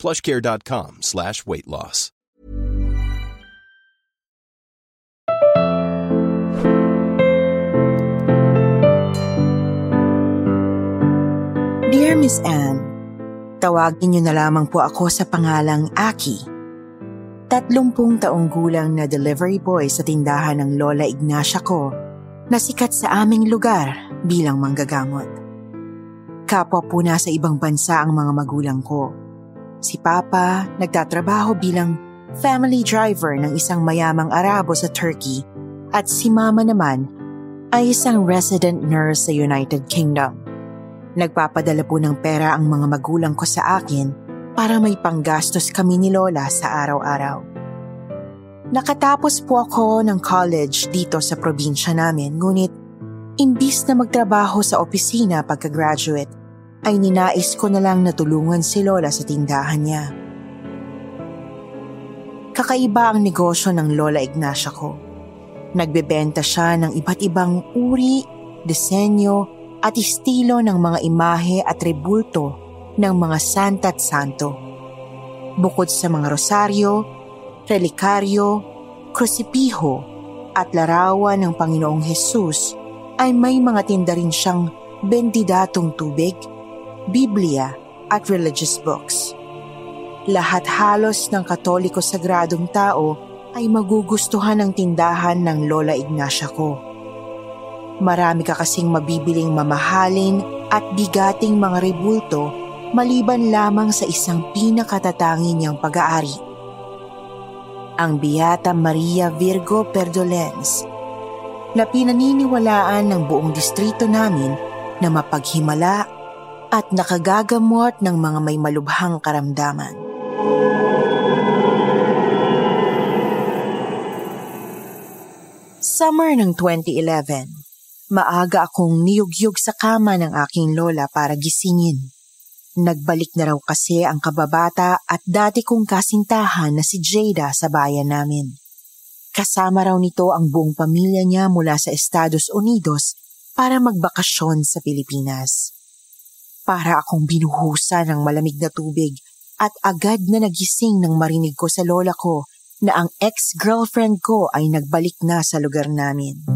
plushcare.com slash weight loss. Dear Miss Anne, tawagin niyo na lamang po ako sa pangalang Aki. Tatlumpung taong gulang na delivery boy sa tindahan ng Lola Ignacia ko na sikat sa aming lugar bilang manggagamot. Kapwa po nasa ibang bansa ang mga magulang ko. Si Papa nagtatrabaho bilang family driver ng isang mayamang Arabo sa Turkey at si Mama naman ay isang resident nurse sa United Kingdom. Nagpapadala po ng pera ang mga magulang ko sa akin para may panggastos kami ni Lola sa araw-araw. Nakatapos po ako ng college dito sa probinsya namin ngunit imbis na magtrabaho sa opisina pagka-graduate ay ninais ko na lang natulungan si Lola sa tindahan niya. Kakaiba ang negosyo ng Lola Ignacia ko. Nagbebenta siya ng iba't ibang uri, disenyo at estilo ng mga imahe at rebulto ng mga santa at santo. Bukod sa mga rosaryo, relikaryo, krusipiho at larawan ng Panginoong Hesus ay may mga tinda rin siyang bendidatong tubig, Biblia at religious books. Lahat halos ng katoliko sagradong tao ay magugustuhan ng tindahan ng Lola Ignacia ko Marami ka kasing mabibiling mamahalin at bigating mga rebulto maliban lamang sa isang pinakatatangin niyang pag-aari. Ang Beata Maria Virgo Perdolens na pinaniniwalaan ng buong distrito namin na mapaghimala at nakagagamot ng mga may malubhang karamdaman. Summer ng 2011 Maaga akong niyugyug sa kama ng aking lola para gisingin. Nagbalik na raw kasi ang kababata at dati kong kasintahan na si Jada sa bayan namin. Kasama raw nito ang buong pamilya niya mula sa Estados Unidos para magbakasyon sa Pilipinas. Para akong binuhusan ng malamig na tubig at agad na nagising nang marinig ko sa lola ko na ang ex-girlfriend ko ay nagbalik na sa lugar namin.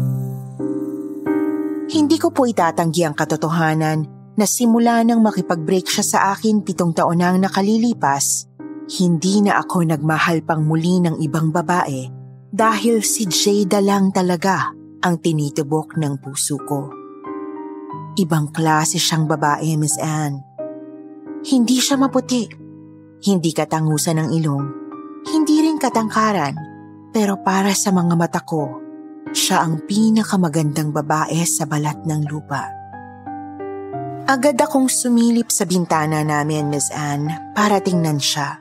Hindi ko po itatanggi ang katotohanan na simula nang makipag-break siya sa akin pitong taon nang nakalilipas, hindi na ako nagmahal pang muli ng ibang babae dahil si Jada lang talaga ang tinitubok ng puso ko. Ibang klase siyang babae, Miss Anne. Hindi siya maputi, hindi katangusan ng ilong, hindi rin katangkaran, pero para sa mga mata ko, siya ang pinakamagandang babae sa balat ng lupa. Agad akong sumilip sa bintana namin, Miss Anne, para tingnan siya.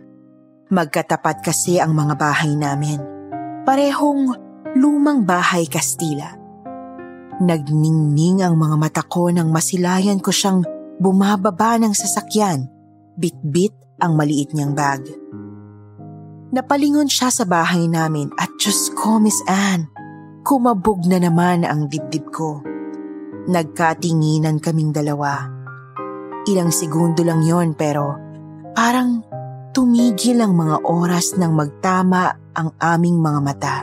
Magkatapat kasi ang mga bahay namin. Parehong lumang bahay Kastila. Nagningning ang mga mata ko nang masilayan ko siyang bumababa ng sasakyan, bit-bit ang maliit niyang bag. Napalingon siya sa bahay namin at Diyos ko, Miss Anne, Kumabog na naman ang dibdib ko. Nagkatinginan kaming dalawa. Ilang segundo lang yon pero parang tumigil ang mga oras nang magtama ang aming mga mata.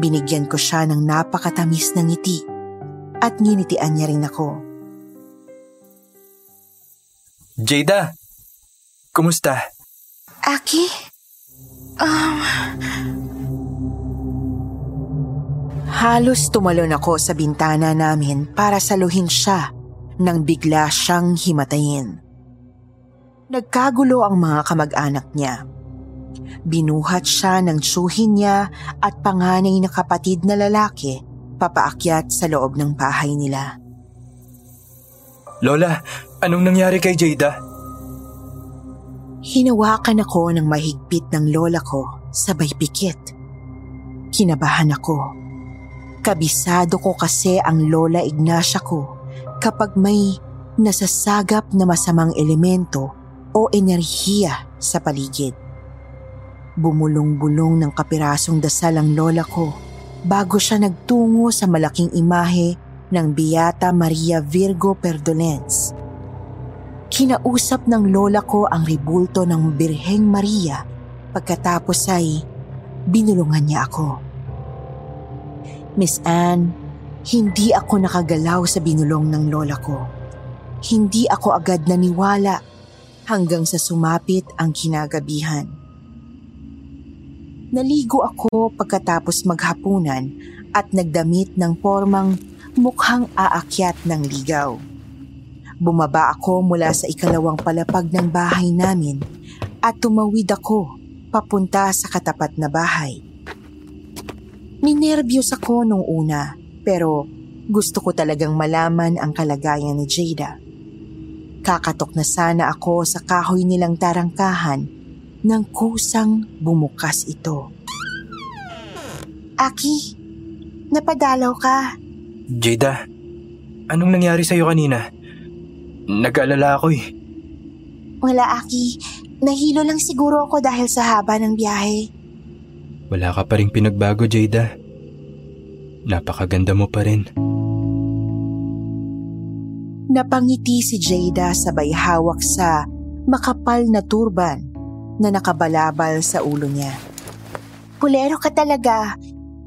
Binigyan ko siya ng napakatamis ng ngiti at nginitian niya rin ako. Jada, kumusta? Aki? Um, Halos tumalon ako sa bintana namin para saluhin siya nang bigla siyang himatayin. Nagkagulo ang mga kamag-anak niya. Binuhat siya ng tsuhin niya at panganay na kapatid na lalaki papaakyat sa loob ng bahay nila. Lola, anong nangyari kay Jada? Hinawakan ako ng mahigpit ng lola ko sabay pikit. Kinabahan ako. Kabisado ko kasi ang lola Ignacia ko kapag may nasasagap na masamang elemento o enerhiya sa paligid. Bumulong-bulong ng kapirasong dasal ang lola ko bago siya nagtungo sa malaking imahe ng Beata Maria Virgo Perdolens Kinausap ng lola ko ang ribulto ng Birheng Maria pagkatapos ay binulungan niya ako. Miss Anne, hindi ako nakagalaw sa binulong ng lola ko. Hindi ako agad naniwala hanggang sa sumapit ang kinagabihan. Naligo ako pagkatapos maghapunan at nagdamit ng formang mukhang aakyat ng ligaw. Bumaba ako mula sa ikalawang palapag ng bahay namin at tumawid ako papunta sa katapat na bahay. Minervyos ako nung una pero gusto ko talagang malaman ang kalagayan ni Jada. Kakatok na sana ako sa kahoy nilang tarangkahan nang kusang bumukas ito. Aki, napadalaw ka. Jada, anong nangyari sa'yo kanina? Nag-alala ako eh. Wala, Aki. Nahilo lang siguro ako dahil sa haba ng biyahe. Wala ka pa rin pinagbago, Jada. Napakaganda mo pa rin. Napangiti si Jada sabay hawak sa makapal na turban na nakabalabal sa ulo niya. Pulero ka talaga.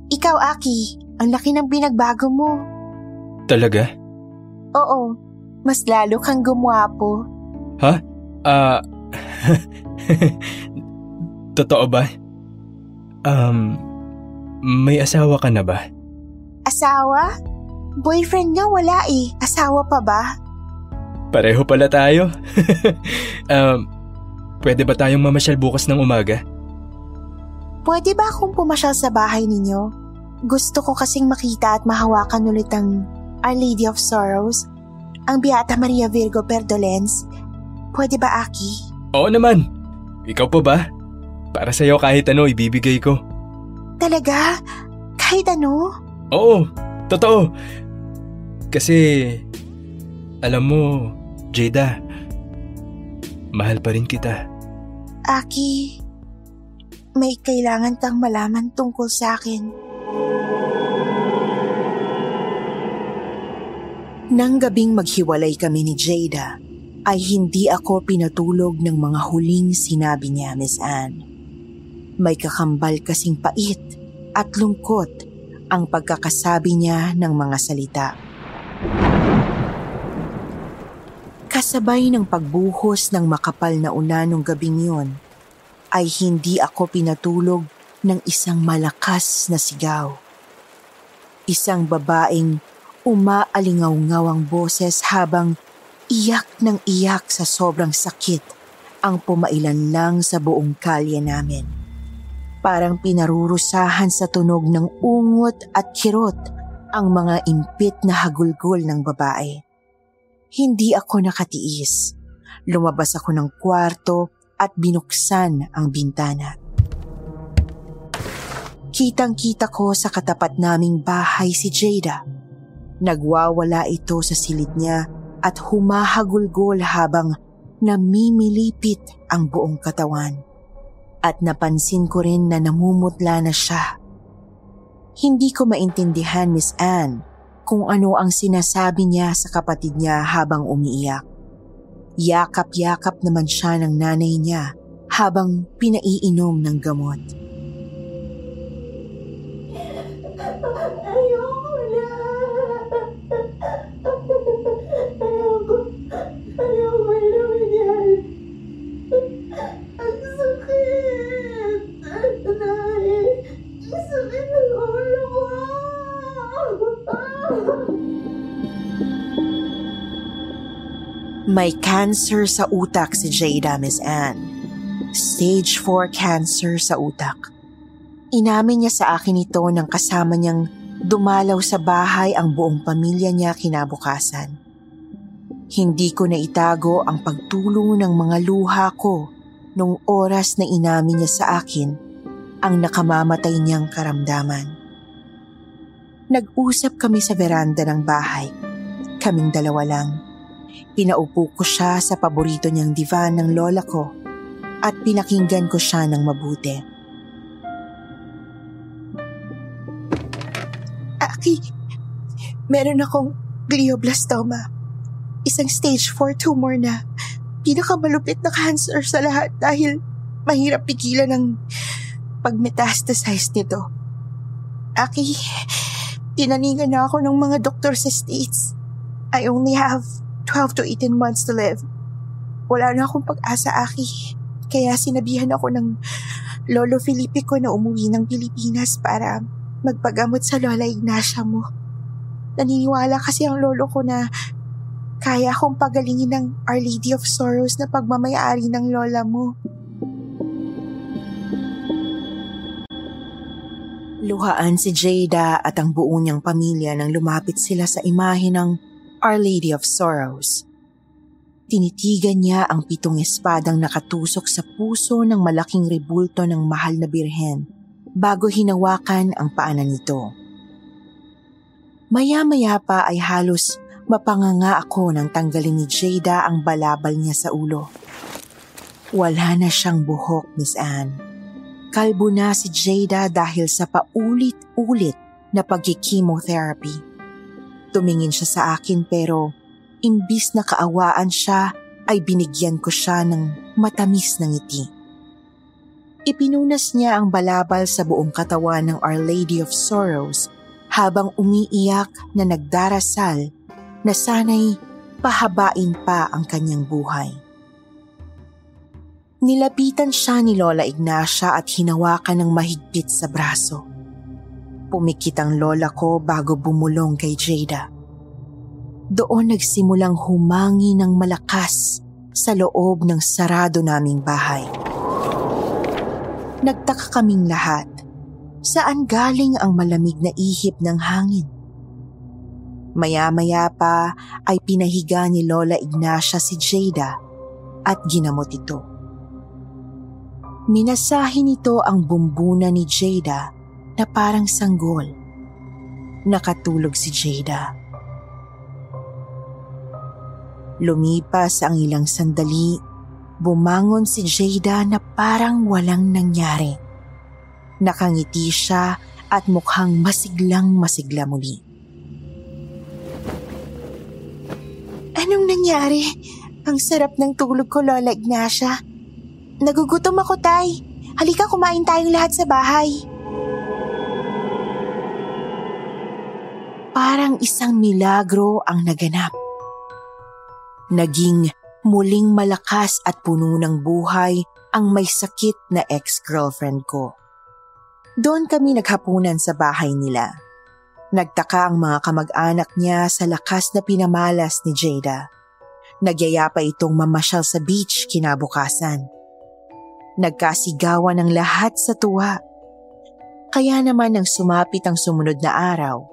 Ikaw, Aki, ang laki ng binagbago mo. Talaga? Oo, mas lalo kang gumwapo. Ha? Ah... Totoo ba? Um, may asawa ka na ba? Asawa? Boyfriend nga wala eh. Asawa pa ba? Pareho pala tayo. um, pwede ba tayong mamasyal bukas ng umaga? Pwede ba akong pumasyal sa bahay ninyo? Gusto ko kasing makita at mahawakan ulit ang Our Lady of Sorrows ang Beata Maria Virgo Perdolens. Pwede ba, Aki? Oo naman. Ikaw pa ba? Para sa'yo kahit ano ibibigay ko. Talaga? Kahit ano? Oo, totoo. Kasi, alam mo, Jada, mahal pa rin kita. Aki, may kailangan kang malaman tungkol sa akin. Nang gabing maghiwalay kami ni Jada, ay hindi ako pinatulog ng mga huling sinabi niya, Miss Anne. May kakambal kasing pait at lungkot ang pagkakasabi niya ng mga salita. Kasabay ng pagbuhos ng makapal na ulan nung gabing yun, ay hindi ako pinatulog ng isang malakas na sigaw. Isang babaeng umaalingaw-ngaw ang boses habang iyak ng iyak sa sobrang sakit ang pumailan lang sa buong kalye namin. Parang pinarurusahan sa tunog ng ungot at kirot ang mga impit na hagulgol ng babae. Hindi ako nakatiis. Lumabas ako ng kwarto at binuksan ang bintana. Kitang-kita ko sa katapat naming bahay si Jada Nagwawala ito sa silid niya at humahagulgol habang namimilipit ang buong katawan. At napansin ko rin na namumutla na siya. Hindi ko maintindihan, Miss Anne, kung ano ang sinasabi niya sa kapatid niya habang umiiyak. Yakap-yakap naman siya ng nanay niya habang pinaiinom ng gamot. May cancer sa utak si Jada, Miss Anne. Stage 4 cancer sa utak. Inamin niya sa akin ito nang kasama niyang dumalaw sa bahay ang buong pamilya niya kinabukasan. Hindi ko na itago ang pagtulong ng mga luha ko nung oras na inamin niya sa akin ang nakamamatay niyang karamdaman. Nag-usap kami sa veranda ng bahay. Kaming dalawa lang. Pinaupo ko siya sa paborito niyang divan ng lola ko at pinakinggan ko siya ng mabuti. Aki, meron akong glioblastoma. Isang stage 4 tumor na pinakamalupit na cancer sa lahat dahil mahirap pigilan ng pagmetastasize nito. Aki, tinaningan na ako ng mga doktor sa States. I only have 12 to 18 months to live. Wala na akong pag-asa, Aki. Kaya sinabihan ako ng Lolo Felipe ko na umuwi ng Pilipinas para magpagamot sa Lola Ignacia mo. Naniniwala kasi ang lolo ko na kaya akong pagalingin ng Our Lady of Sorrows na pagmamayari ng lola mo. Luhaan si Jada at ang buo niyang pamilya nang lumapit sila sa imahe ng Our Lady of Sorrows. Tinitigan niya ang pitong espadang nakatusok sa puso ng malaking rebulto ng mahal na birhen bago hinawakan ang paanan nito. Maya-maya pa ay halos mapanganga ako nang tanggalin ni Jada ang balabal niya sa ulo. Wala na siyang buhok, Miss Anne. Kalbo na si Jada dahil sa paulit-ulit na pag-chemotherapy. Tumingin siya sa akin pero imbis na kaawaan siya ay binigyan ko siya ng matamis na ngiti. Ipinunas niya ang balabal sa buong katawan ng Our Lady of Sorrows habang umiiyak na nagdarasal na sana'y pahabain pa ang kanyang buhay. Nilapitan siya ni Lola Ignacia at hinawakan ng mahigpit sa braso. Pumikit ang lola ko bago bumulong kay Jada. Doon nagsimulang humangi ng malakas sa loob ng sarado naming bahay. Nagtaka kaming lahat. Saan galing ang malamig na ihip ng hangin? Maya-maya pa ay pinahiga ni Lola Ignacia si Jada at ginamot ito. Minasahin nito ang bumbuna ni Jada na parang sanggol. Nakatulog si Jada. Lumipas ang ilang sandali, bumangon si Jada na parang walang nangyari. Nakangiti siya at mukhang masiglang masigla muli. Anong nangyari? Ang sarap ng tulog ko, Lola Ignacia. Nagugutom ako, Tay. Halika kumain tayong lahat sa bahay. Parang isang milagro ang naganap. Naging muling malakas at puno ng buhay ang may sakit na ex-girlfriend ko. Doon kami naghapunan sa bahay nila. Nagtaka ang mga kamag-anak niya sa lakas na pinamalas ni Jada. Nagyaya pa itong mamasyal sa beach kinabukasan. Nagkasigawan ang lahat sa tuwa. Kaya naman nang sumapit ang sumunod na araw,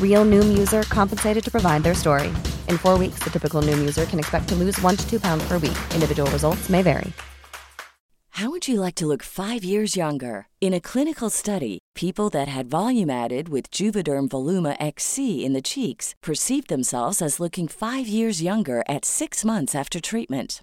Real Noom user compensated to provide their story. In four weeks, the typical Noom user can expect to lose one to two pounds per week. Individual results may vary. How would you like to look five years younger? In a clinical study, people that had volume added with Juvederm Voluma XC in the cheeks perceived themselves as looking five years younger at six months after treatment.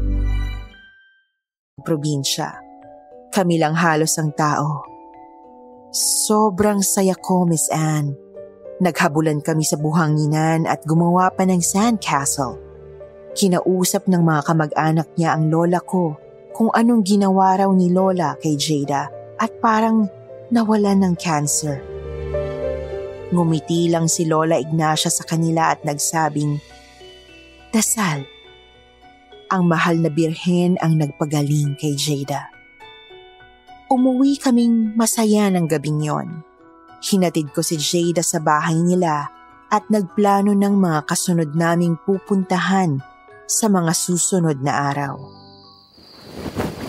Probinsya. Kami lang halos ang tao. Sobrang saya ko, Miss Anne. Naghabulan kami sa buhanginan at gumawa pa ng sandcastle. Kinausap ng mga kamag-anak niya ang lola ko kung anong ginawa raw ni lola kay Jada at parang nawalan ng cancer. Ngumiti lang si Lola Ignacia sa kanila at nagsabing, Dasal, ang mahal na birhen ang nagpagaling kay Jada. Umuwi kaming masaya ng gabing yon. Hinatid ko si Jada sa bahay nila at nagplano ng mga kasunod naming pupuntahan sa mga susunod na araw.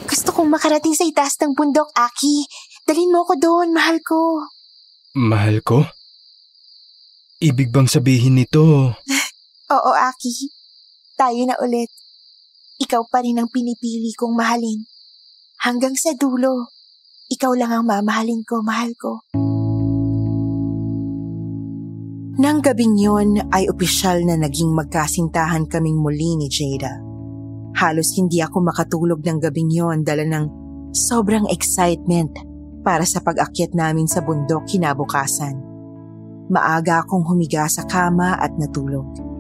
Gusto kong makarating sa itaas ng bundok, Aki. Dalin mo ko doon, mahal ko. Mahal ko? Ibig bang sabihin nito? Oo, Aki. Tayo na ulit. Ikaw pa rin ang pinipili kong mahalin. Hanggang sa dulo, ikaw lang ang mamahalin ko, mahal ko. Nang gabing yon ay opisyal na naging magkasintahan kaming muli ni Jada. Halos hindi ako makatulog ng gabing yon dala ng sobrang excitement para sa pag-akyat namin sa bundok kinabukasan. Maaga akong humiga sa kama at natulog.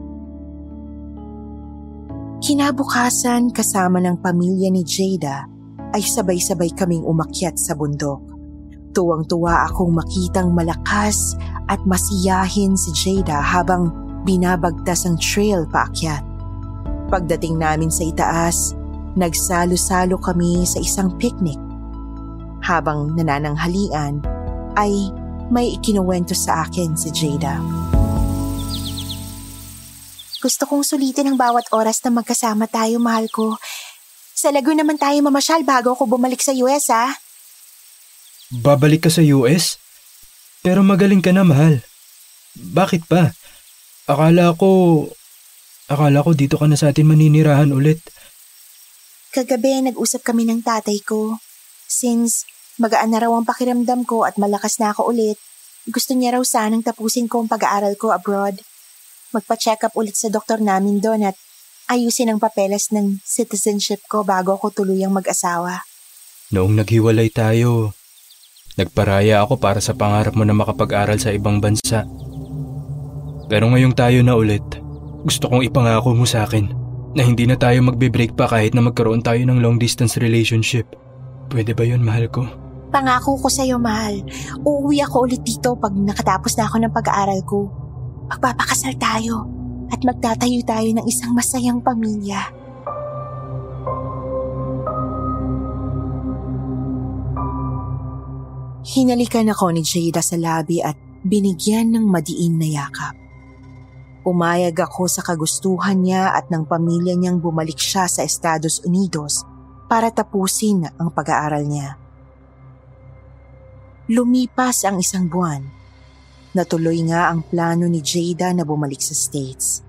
Kinabukasan kasama ng pamilya ni Jada ay sabay-sabay kaming umakyat sa bundok. Tuwang-tuwa akong makitang malakas at masiyahin si Jada habang binabagtas ang trail paakyat. Pagdating namin sa itaas, nagsalo-salo kami sa isang picnic. Habang nanananghalian, ay may ikinuwento sa akin si Jada. Gusto kong sulitin ang bawat oras na magkasama tayo, mahal ko. Sa Laguna naman tayo mamasyal bago ako bumalik sa US, ha? Babalik ka sa US? Pero magaling ka na, mahal. Bakit pa? Akala ko... Akala ko dito ka na sa atin maninirahan ulit. Kagabi, nag-usap kami ng tatay ko. Since magaan na raw ang pakiramdam ko at malakas na ako ulit, gusto niya raw sanang tapusin ko ang pag-aaral ko abroad magpa-check up ulit sa doktor namin doon at ayusin ang papeles ng citizenship ko bago ako tuluyang mag-asawa. Noong naghiwalay tayo, nagparaya ako para sa pangarap mo na makapag-aral sa ibang bansa. Pero ngayong tayo na ulit, gusto kong ipangako mo sa akin na hindi na tayo magbe-break pa kahit na magkaroon tayo ng long distance relationship. Pwede ba yun, mahal ko? Pangako ko sa'yo, mahal. Uuwi ako ulit dito pag nakatapos na ako ng pag-aaral ko magpapakasal tayo at magtatayo tayo ng isang masayang pamilya. Hinalikan ako ni Jada sa labi at binigyan ng madiin na yakap. Umayag ako sa kagustuhan niya at ng pamilya niyang bumalik siya sa Estados Unidos para tapusin ang pag-aaral niya. Lumipas ang isang buwan Natuloy nga ang plano ni Jada na bumalik sa States.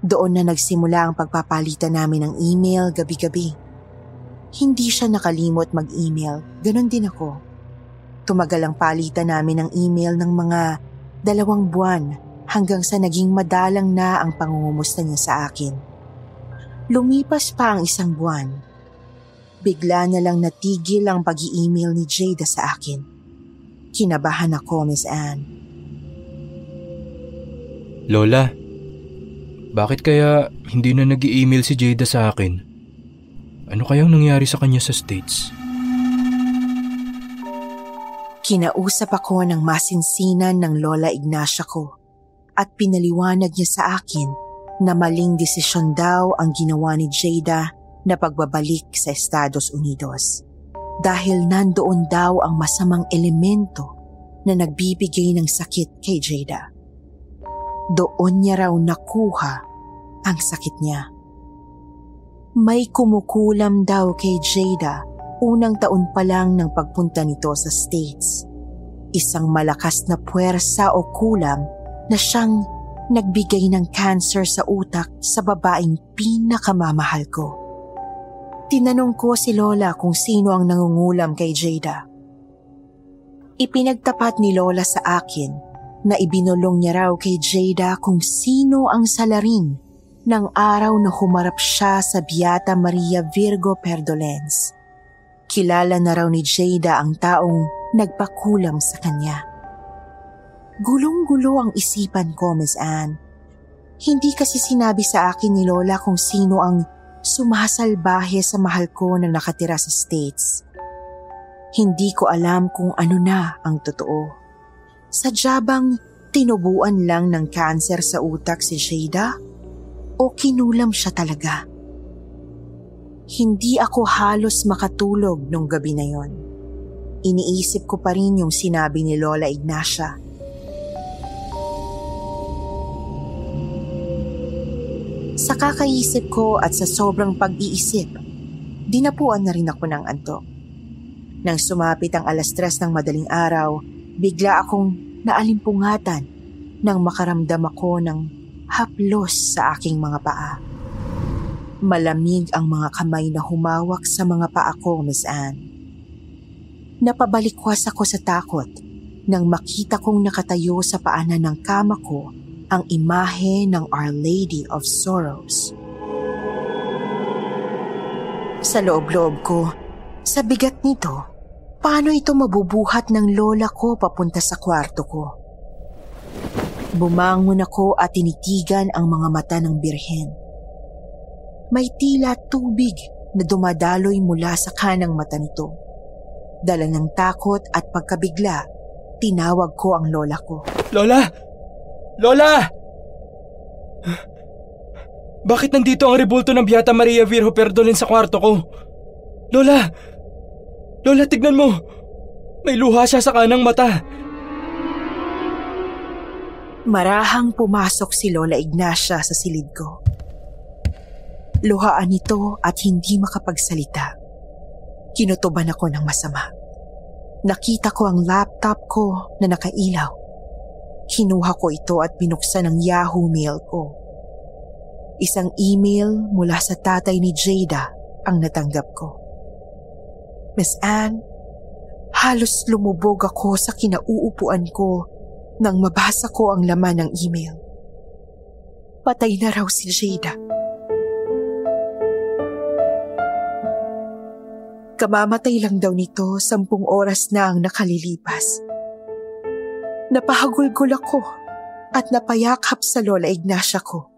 Doon na nagsimula ang pagpapalitan namin ng email gabi-gabi. Hindi siya nakalimot mag-email, ganon din ako. Tumagal ang palitan namin ng email ng mga dalawang buwan hanggang sa naging madalang na ang pangungumusta niya sa akin. Lumipas pa ang isang buwan. Bigla na lang natigil ang pag-i-email ni Jada sa akin. Kinabahan ako, Miss Anne. Lola, bakit kaya hindi na nag email si Jada sa akin? Ano kayang nangyari sa kanya sa States? Kinausap ako ng masinsinan ng Lola Ignacia ko at pinaliwanag niya sa akin na maling desisyon daw ang ginawa ni Jada na pagbabalik sa Estados Unidos. Dahil nandoon daw ang masamang elemento na nagbibigay ng sakit kay Jada. Doon niya raw nakuha ang sakit niya. May kumukulam daw kay Jada unang taon pa lang ng pagpunta nito sa States. Isang malakas na puwersa o kulam na siyang nagbigay ng cancer sa utak sa babaeng pinakamamahal ko. Tinanong ko si Lola kung sino ang nangungulam kay Jada. Ipinagtapat ni Lola sa akin na ibinulong niya raw kay Jada kung sino ang salarin ng araw na humarap siya sa Beata Maria Virgo Perdolens. Kilala na raw ni Jada ang taong nagpakulam sa kanya. Gulong-gulo ang isipan ko, Miss Anne. Hindi kasi sinabi sa akin ni Lola kung sino ang sumasalbahe sa mahal ko na nakatira sa States. Hindi ko alam kung ano na ang totoo. Sadya bang tinubuan lang ng cancer sa utak si Shada? O kinulam siya talaga? Hindi ako halos makatulog nung gabi na yon. Iniisip ko pa rin yung sinabi ni Lola Ignacia Sa kakaisip ko at sa sobrang pag-iisip, dinapuan na rin ako ng antok. Nang sumapit ang alas tres ng madaling araw, bigla akong naalimpungatan nang makaramdam ako ng haplos sa aking mga paa. Malamig ang mga kamay na humawak sa mga paa ko, Miss Anne. Napabalikwas ako sa takot nang makita kong nakatayo sa paanan ng kama ko ang imahe ng Our Lady of Sorrows. Sa loob-loob ko, sa bigat nito, paano ito mabubuhat ng lola ko papunta sa kwarto ko? Bumangon ako at tinitigan ang mga mata ng birhen. May tila tubig na dumadaloy mula sa kanang mata nito. Dala ng takot at pagkabigla, tinawag ko ang lola ko. Lola! Lola! Bakit nandito ang rebulto ng Beata Maria Virgo Perdolin sa kwarto ko? Lola! Lola, tignan mo! May luha siya sa kanang mata. Marahang pumasok si Lola Ignacia sa silid ko. Luhaan ito at hindi makapagsalita. Kinutuban ako ng masama. Nakita ko ang laptop ko na nakailaw. Kinuha ko ito at binuksan ang Yahoo Mail ko. Isang email mula sa tatay ni Jada ang natanggap ko. Miss Anne, halos lumubog ako sa kinauupuan ko nang mabasa ko ang laman ng email. Patay na raw si Jada. Kamamatay lang daw nito sampung oras na ang nakalilipas. Napahagulgol ako at napayakap sa Lola Ignacia ko.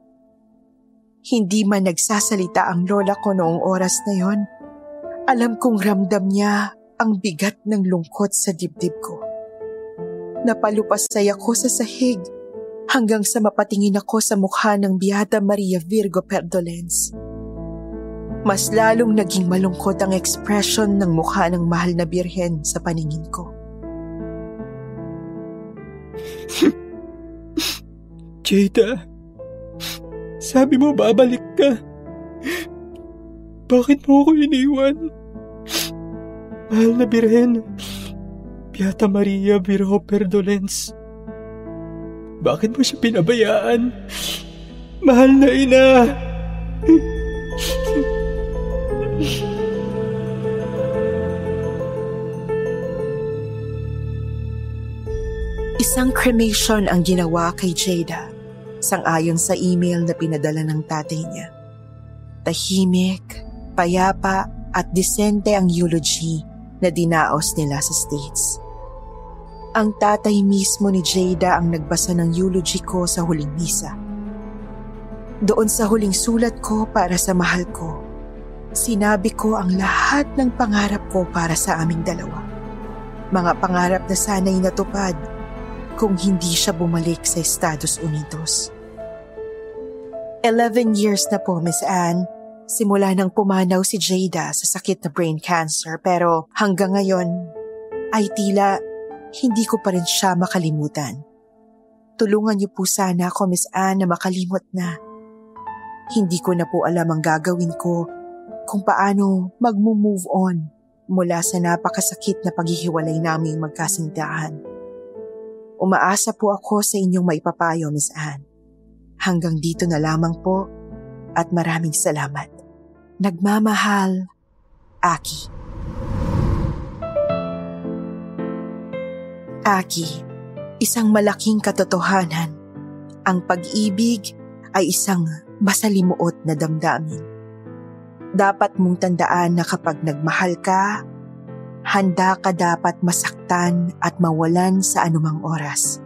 Hindi man nagsasalita ang lola ko noong oras na yon, alam kong ramdam niya ang bigat ng lungkot sa dibdib ko. Napalupasay ako sa sahig hanggang sa mapatingin ako sa mukha ng Beata Maria Virgo Perdolens. Mas lalong naging malungkot ang ekspresyon ng mukha ng mahal na birhen sa paningin ko. Jada, sabi mo babalik ka. Bakit mo ako iniwan? Mahal na Birhen, Beata Maria Virgo Perdolens. Bakit mo siya pinabayaan? Mahal na ina! Isang cremation ang ginawa kay Jada, sangayon sa email na pinadala ng tatay niya. Tahimik, payapa at disente ang eulogy na dinaos nila sa States. Ang tatay mismo ni Jada ang nagbasa ng eulogy ko sa huling misa. Doon sa huling sulat ko para sa mahal ko, sinabi ko ang lahat ng pangarap ko para sa aming dalawa. Mga pangarap na sana'y natupad kung hindi siya bumalik sa Estados Unidos. Eleven years na po, Miss Anne. Simula nang pumanaw si Jada sa sakit na brain cancer pero hanggang ngayon ay tila hindi ko pa rin siya makalimutan. Tulungan niyo po sana ako, Miss Anne, na makalimot na. Hindi ko na po alam ang gagawin ko kung paano mag-move on mula sa napakasakit na paghihiwalay naming magkasintahan. Umaasa po ako sa inyong maipapayo, Miss Anne. Hanggang dito na lamang po at maraming salamat. Nagmamahal, Aki. Aki, isang malaking katotohanan. Ang pag-ibig ay isang masalimuot na damdamin. Dapat mong tandaan na kapag nagmahal ka, handa ka dapat masaktan at mawalan sa anumang oras.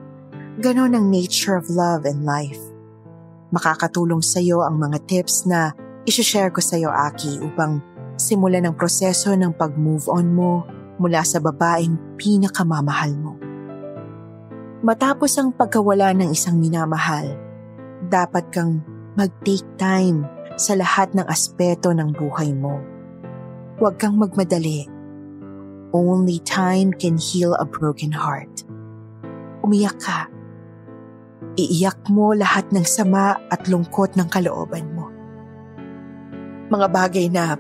Ganon ang nature of love and life. Makakatulong sa iyo ang mga tips na isishare ko sa iyo, Aki, upang simulan ang proseso ng pag-move on mo mula sa babaeng pinakamamahal mo. Matapos ang pagkawala ng isang minamahal, dapat kang mag-take time sa lahat ng aspeto ng buhay mo. Huwag kang magmadali. Only time can heal a broken heart. Umiyak ka. Iiyak mo lahat ng sama at lungkot ng kalooban mo. Mga bagay na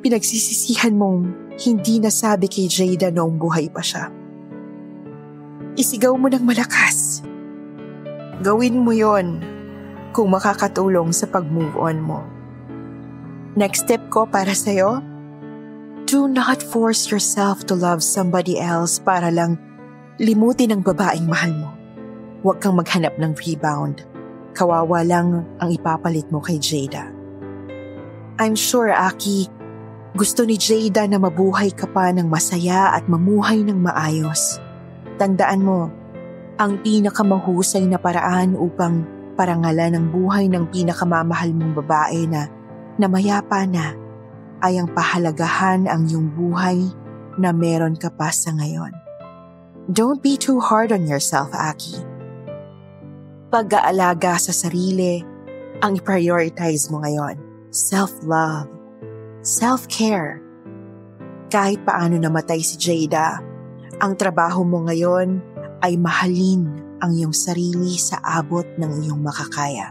pinagsisisihan mong hindi nasabi kay Jada noong buhay pa siya Isigaw mo ng malakas. Gawin mo yon kung makakatulong sa pag-move on mo. Next step ko para sa'yo, do not force yourself to love somebody else para lang limutin ang babaeng mahal mo. Huwag kang maghanap ng rebound. Kawawa lang ang ipapalit mo kay Jada. I'm sure, Aki, gusto ni Jada na mabuhay ka pa ng masaya at mamuhay ng maayos. Tandaan mo, ang pinakamahusay na paraan upang parangalan ang buhay ng pinakamamahal mong babae na namayapa na ay ang pahalagahan ang iyong buhay na meron ka pa sa ngayon. Don't be too hard on yourself, Aki. Pag-aalaga sa sarili ang i-prioritize mo ngayon. Self-love. Self-care. Kahit paano namatay si Jada, ang trabaho mo ngayon ay mahalin ang iyong sarili sa abot ng iyong makakaya.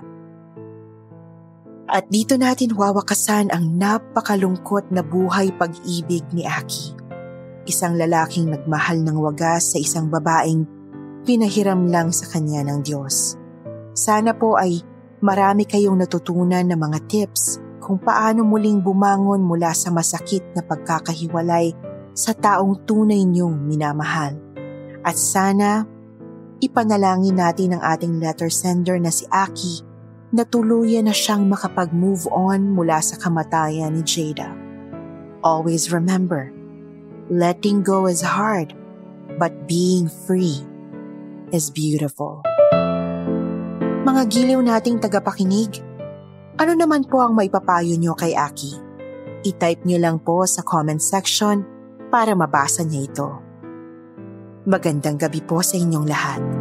At dito natin wawakasan ang napakalungkot na buhay pag-ibig ni Aki. Isang lalaking nagmahal ng wagas sa isang babaeng pinahiram lang sa kanya ng Diyos. Sana po ay marami kayong natutunan na mga tips kung paano muling bumangon mula sa masakit na pagkakahiwalay sa taong tunay niyong minamahal. At sana, ipanalangin natin ang ating letter sender na si Aki na tuluyan na siyang makapag-move on mula sa kamatayan ni Jada. Always remember, letting go is hard, but being free is beautiful. Mga giliw nating tagapakinig, ano naman po ang maipapayo nyo kay Aki? I-type nyo lang po sa comment section para mabasa niya ito. Magandang gabi po sa inyong lahat.